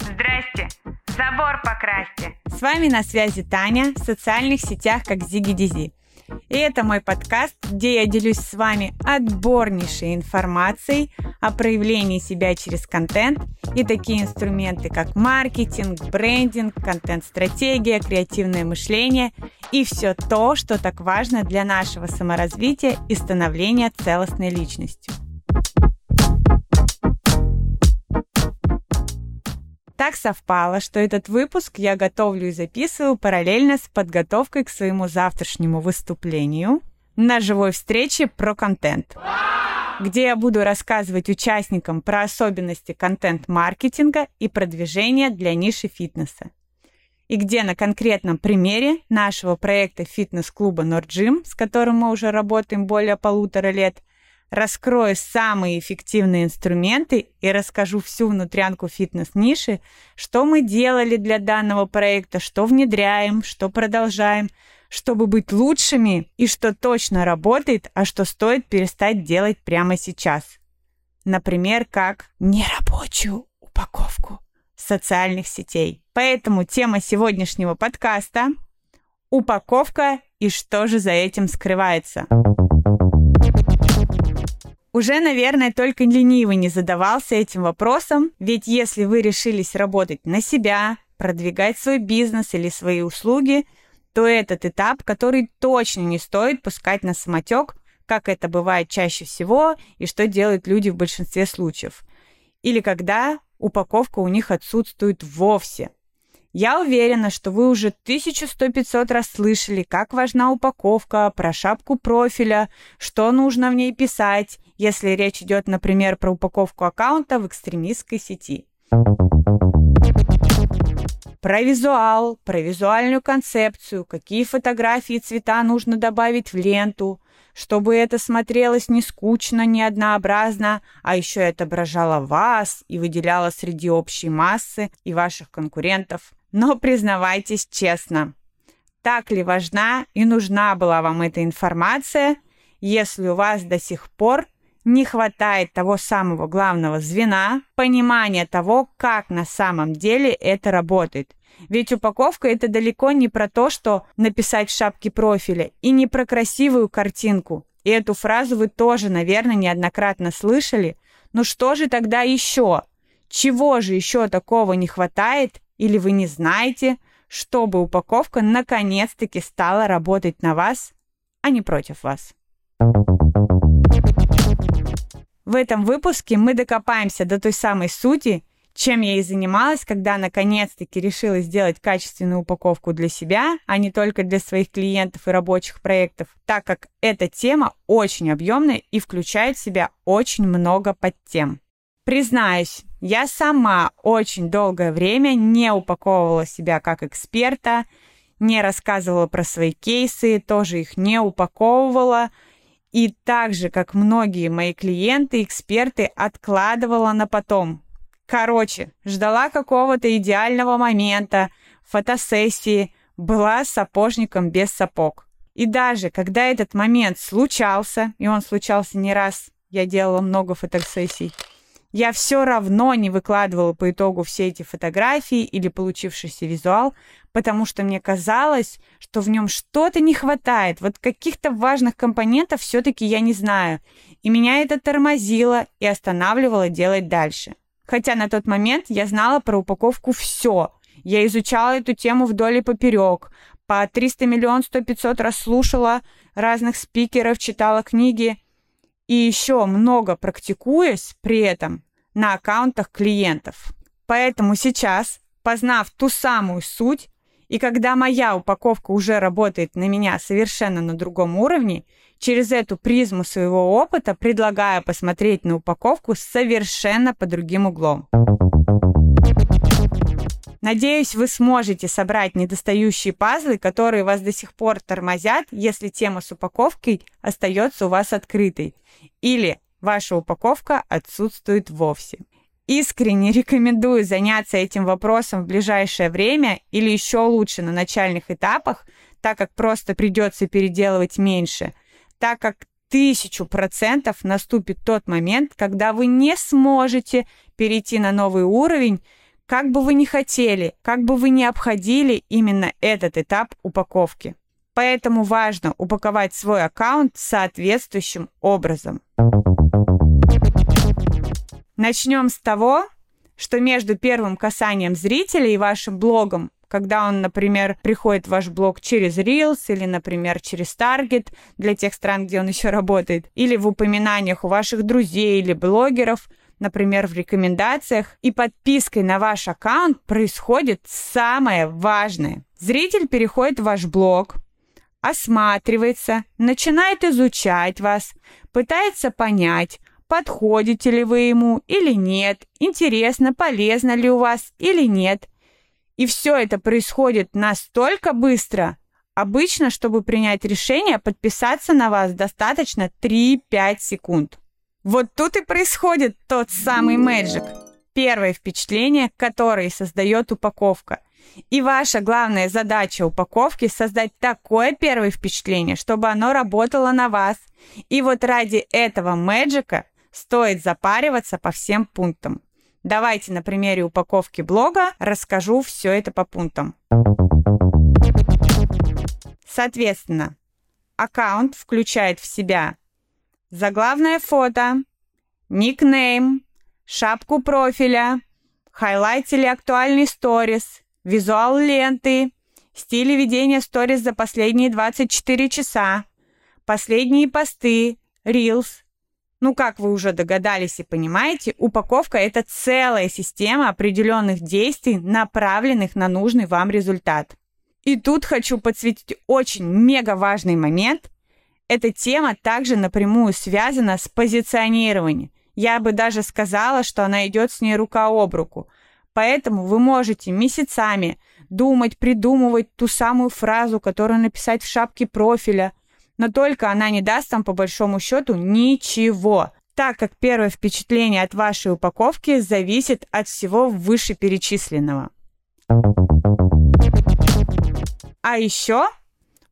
Здрасте, забор покрасьте. С вами на связи Таня в социальных сетях как Зиги Дизи. И это мой подкаст, где я делюсь с вами отборнейшей информацией о проявлении себя через контент и такие инструменты, как маркетинг, брендинг, контент-стратегия, креативное мышление и все то, что так важно для нашего саморазвития и становления целостной личностью. Так совпало, что этот выпуск я готовлю и записываю параллельно с подготовкой к своему завтрашнему выступлению на живой встрече про контент, где я буду рассказывать участникам про особенности контент-маркетинга и продвижения для ниши фитнеса. И где на конкретном примере нашего проекта фитнес-клуба Норджим, с которым мы уже работаем более полутора лет, раскрою самые эффективные инструменты и расскажу всю внутрянку фитнес-ниши, что мы делали для данного проекта, что внедряем, что продолжаем, чтобы быть лучшими и что точно работает, а что стоит перестать делать прямо сейчас. Например, как нерабочую упаковку социальных сетей. Поэтому тема сегодняшнего подкаста – упаковка и что же за этим скрывается. Уже, наверное, только ленивый не задавался этим вопросом, ведь если вы решились работать на себя, продвигать свой бизнес или свои услуги, то этот этап, который точно не стоит пускать на самотек, как это бывает чаще всего и что делают люди в большинстве случаев. Или когда упаковка у них отсутствует вовсе – я уверена, что вы уже 1100-500 раз слышали, как важна упаковка, про шапку профиля, что нужно в ней писать, если речь идет, например, про упаковку аккаунта в экстремистской сети. Про визуал, про визуальную концепцию, какие фотографии и цвета нужно добавить в ленту, чтобы это смотрелось не скучно, не однообразно, а еще и отображало вас и выделяло среди общей массы и ваших конкурентов. Но признавайтесь честно, так ли важна и нужна была вам эта информация, если у вас до сих пор не хватает того самого главного звена, понимания того, как на самом деле это работает. Ведь упаковка это далеко не про то, что написать в шапке профиля, и не про красивую картинку. И эту фразу вы тоже, наверное, неоднократно слышали. Но что же тогда еще? Чего же еще такого не хватает, или вы не знаете, чтобы упаковка наконец-таки стала работать на вас, а не против вас. В этом выпуске мы докопаемся до той самой сути, чем я и занималась, когда наконец-таки решила сделать качественную упаковку для себя, а не только для своих клиентов и рабочих проектов, так как эта тема очень объемная и включает в себя очень много подтем. Признаюсь, я сама очень долгое время не упаковывала себя как эксперта, не рассказывала про свои кейсы, тоже их не упаковывала. И так же, как многие мои клиенты, эксперты, откладывала на потом. Короче, ждала какого-то идеального момента, фотосессии, была сапожником без сапог. И даже когда этот момент случался, и он случался не раз, я делала много фотосессий, я все равно не выкладывала по итогу все эти фотографии или получившийся визуал, потому что мне казалось, что в нем что-то не хватает, вот каких-то важных компонентов все-таки я не знаю, и меня это тормозило и останавливало делать дальше. Хотя на тот момент я знала про упаковку все. Я изучала эту тему вдоль и поперек, по 300 миллион 100 500 раз слушала разных спикеров, читала книги – и еще много практикуясь при этом на аккаунтах клиентов. Поэтому сейчас, познав ту самую суть, и когда моя упаковка уже работает на меня совершенно на другом уровне, через эту призму своего опыта предлагаю посмотреть на упаковку совершенно по другим углом. Надеюсь, вы сможете собрать недостающие пазлы, которые вас до сих пор тормозят, если тема с упаковкой остается у вас открытой. Или ваша упаковка отсутствует вовсе. Искренне рекомендую заняться этим вопросом в ближайшее время или еще лучше на начальных этапах, так как просто придется переделывать меньше, так как тысячу процентов наступит тот момент, когда вы не сможете перейти на новый уровень, как бы вы ни хотели, как бы вы ни обходили именно этот этап упаковки. Поэтому важно упаковать свой аккаунт соответствующим образом. Начнем с того, что между первым касанием зрителя и вашим блогом когда он, например, приходит в ваш блог через Reels или, например, через Target для тех стран, где он еще работает, или в упоминаниях у ваших друзей или блогеров, например, в рекомендациях, и подпиской на ваш аккаунт происходит самое важное. Зритель переходит в ваш блог, осматривается, начинает изучать вас, пытается понять, подходите ли вы ему или нет, интересно, полезно ли у вас или нет. И все это происходит настолько быстро. Обычно, чтобы принять решение, подписаться на вас достаточно 3-5 секунд. Вот тут и происходит тот самый мэджик. Первое впечатление, которое создает упаковка. И ваша главная задача упаковки – создать такое первое впечатление, чтобы оно работало на вас. И вот ради этого мэджика стоит запариваться по всем пунктам. Давайте на примере упаковки блога расскажу все это по пунктам. Соответственно, аккаунт включает в себя заглавное фото, никнейм, шапку профиля, highlight или актуальный сторис, визуал ленты, стиль ведения сторис за последние 24 часа, последние посты, reels, ну, как вы уже догадались и понимаете, упаковка – это целая система определенных действий, направленных на нужный вам результат. И тут хочу подсветить очень мега важный момент. Эта тема также напрямую связана с позиционированием. Я бы даже сказала, что она идет с ней рука об руку. Поэтому вы можете месяцами думать, придумывать ту самую фразу, которую написать в шапке профиля – но только она не даст вам по большому счету ничего, так как первое впечатление от вашей упаковки зависит от всего вышеперечисленного. А еще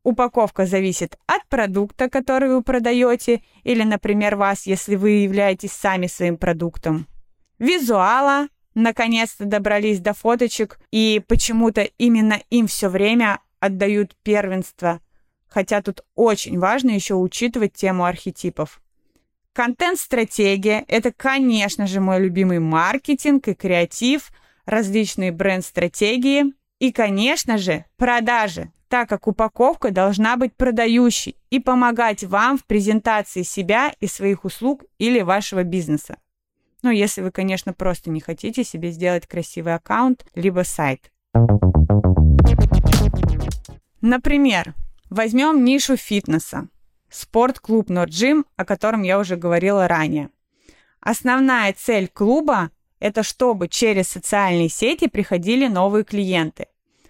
упаковка зависит от продукта, который вы продаете, или, например, вас, если вы являетесь сами своим продуктом. Визуала, наконец-то добрались до фоточек, и почему-то именно им все время отдают первенство хотя тут очень важно еще учитывать тему архетипов. Контент-стратегия – это, конечно же, мой любимый маркетинг и креатив, различные бренд-стратегии и, конечно же, продажи, так как упаковка должна быть продающей и помогать вам в презентации себя и своих услуг или вашего бизнеса. Ну, если вы, конечно, просто не хотите себе сделать красивый аккаунт, либо сайт. Например, Возьмем нишу фитнеса. Спортклуб Норджим, о котором я уже говорила ранее. Основная цель клуба – это чтобы через социальные сети приходили новые клиенты.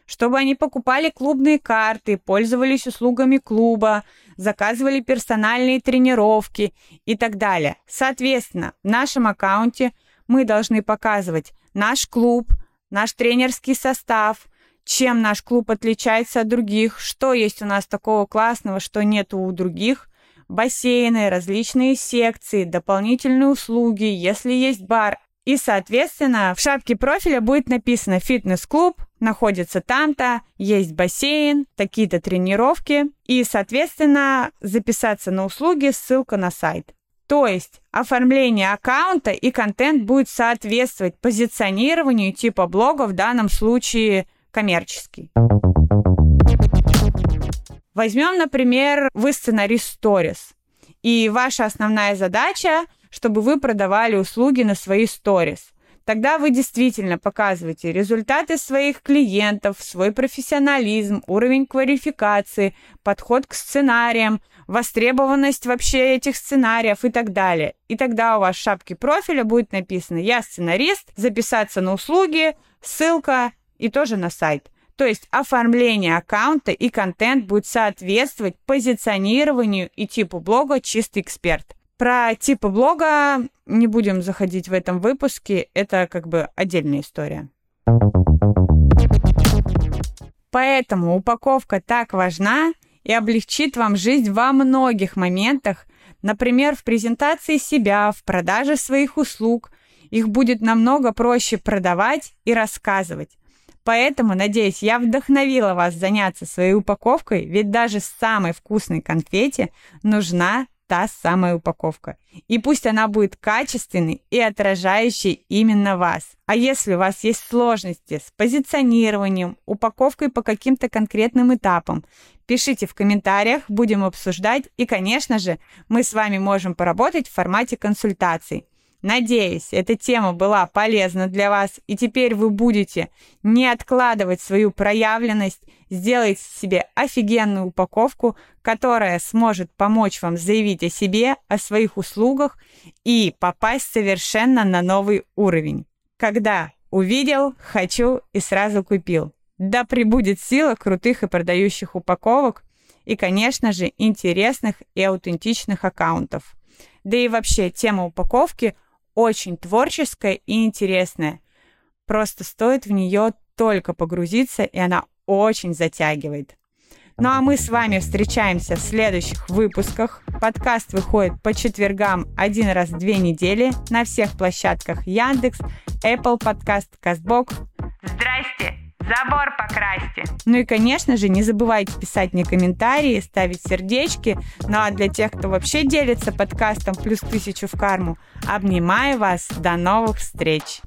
Чтобы они покупали клубные карты, пользовались услугами клуба, заказывали персональные тренировки и так далее. Соответственно, в нашем аккаунте мы должны показывать наш клуб, наш тренерский состав – чем наш клуб отличается от других, что есть у нас такого классного, что нет у других, бассейны, различные секции, дополнительные услуги, если есть бар. И, соответственно, в шапке профиля будет написано «Фитнес-клуб», находится там-то, есть бассейн, такие-то тренировки. И, соответственно, записаться на услуги, ссылка на сайт. То есть оформление аккаунта и контент будет соответствовать позиционированию типа блога, в данном случае – коммерческий. Возьмем, например, вы сценарист Stories. И ваша основная задача, чтобы вы продавали услуги на свои Stories. Тогда вы действительно показываете результаты своих клиентов, свой профессионализм, уровень квалификации, подход к сценариям, востребованность вообще этих сценариев и так далее. И тогда у вас в шапке профиля будет написано «Я сценарист», записаться на услуги, ссылка и тоже на сайт. То есть оформление аккаунта и контент будет соответствовать позиционированию и типу блога «Чистый эксперт». Про типы блога не будем заходить в этом выпуске, это как бы отдельная история. Поэтому упаковка так важна и облегчит вам жизнь во многих моментах, Например, в презентации себя, в продаже своих услуг. Их будет намного проще продавать и рассказывать. Поэтому, надеюсь, я вдохновила вас заняться своей упаковкой, ведь даже самой вкусной конфете нужна та самая упаковка. И пусть она будет качественной и отражающей именно вас. А если у вас есть сложности с позиционированием, упаковкой по каким-то конкретным этапам, пишите в комментариях, будем обсуждать. И, конечно же, мы с вами можем поработать в формате консультаций. Надеюсь, эта тема была полезна для вас, и теперь вы будете не откладывать свою проявленность, сделать себе офигенную упаковку, которая сможет помочь вам заявить о себе, о своих услугах и попасть совершенно на новый уровень. Когда увидел, хочу и сразу купил. Да прибудет сила крутых и продающих упаковок и, конечно же, интересных и аутентичных аккаунтов. Да и вообще, тема упаковки – очень творческая и интересная. Просто стоит в нее только погрузиться, и она очень затягивает. Ну а мы с вами встречаемся в следующих выпусках. Подкаст выходит по четвергам один раз в две недели на всех площадках Яндекс, Apple Podcast, Castbox. Здрасте! Забор покрасьте. Ну и, конечно же, не забывайте писать мне комментарии, ставить сердечки. Ну а для тех, кто вообще делится подкастом «Плюс тысячу в карму», обнимаю вас. До новых встреч!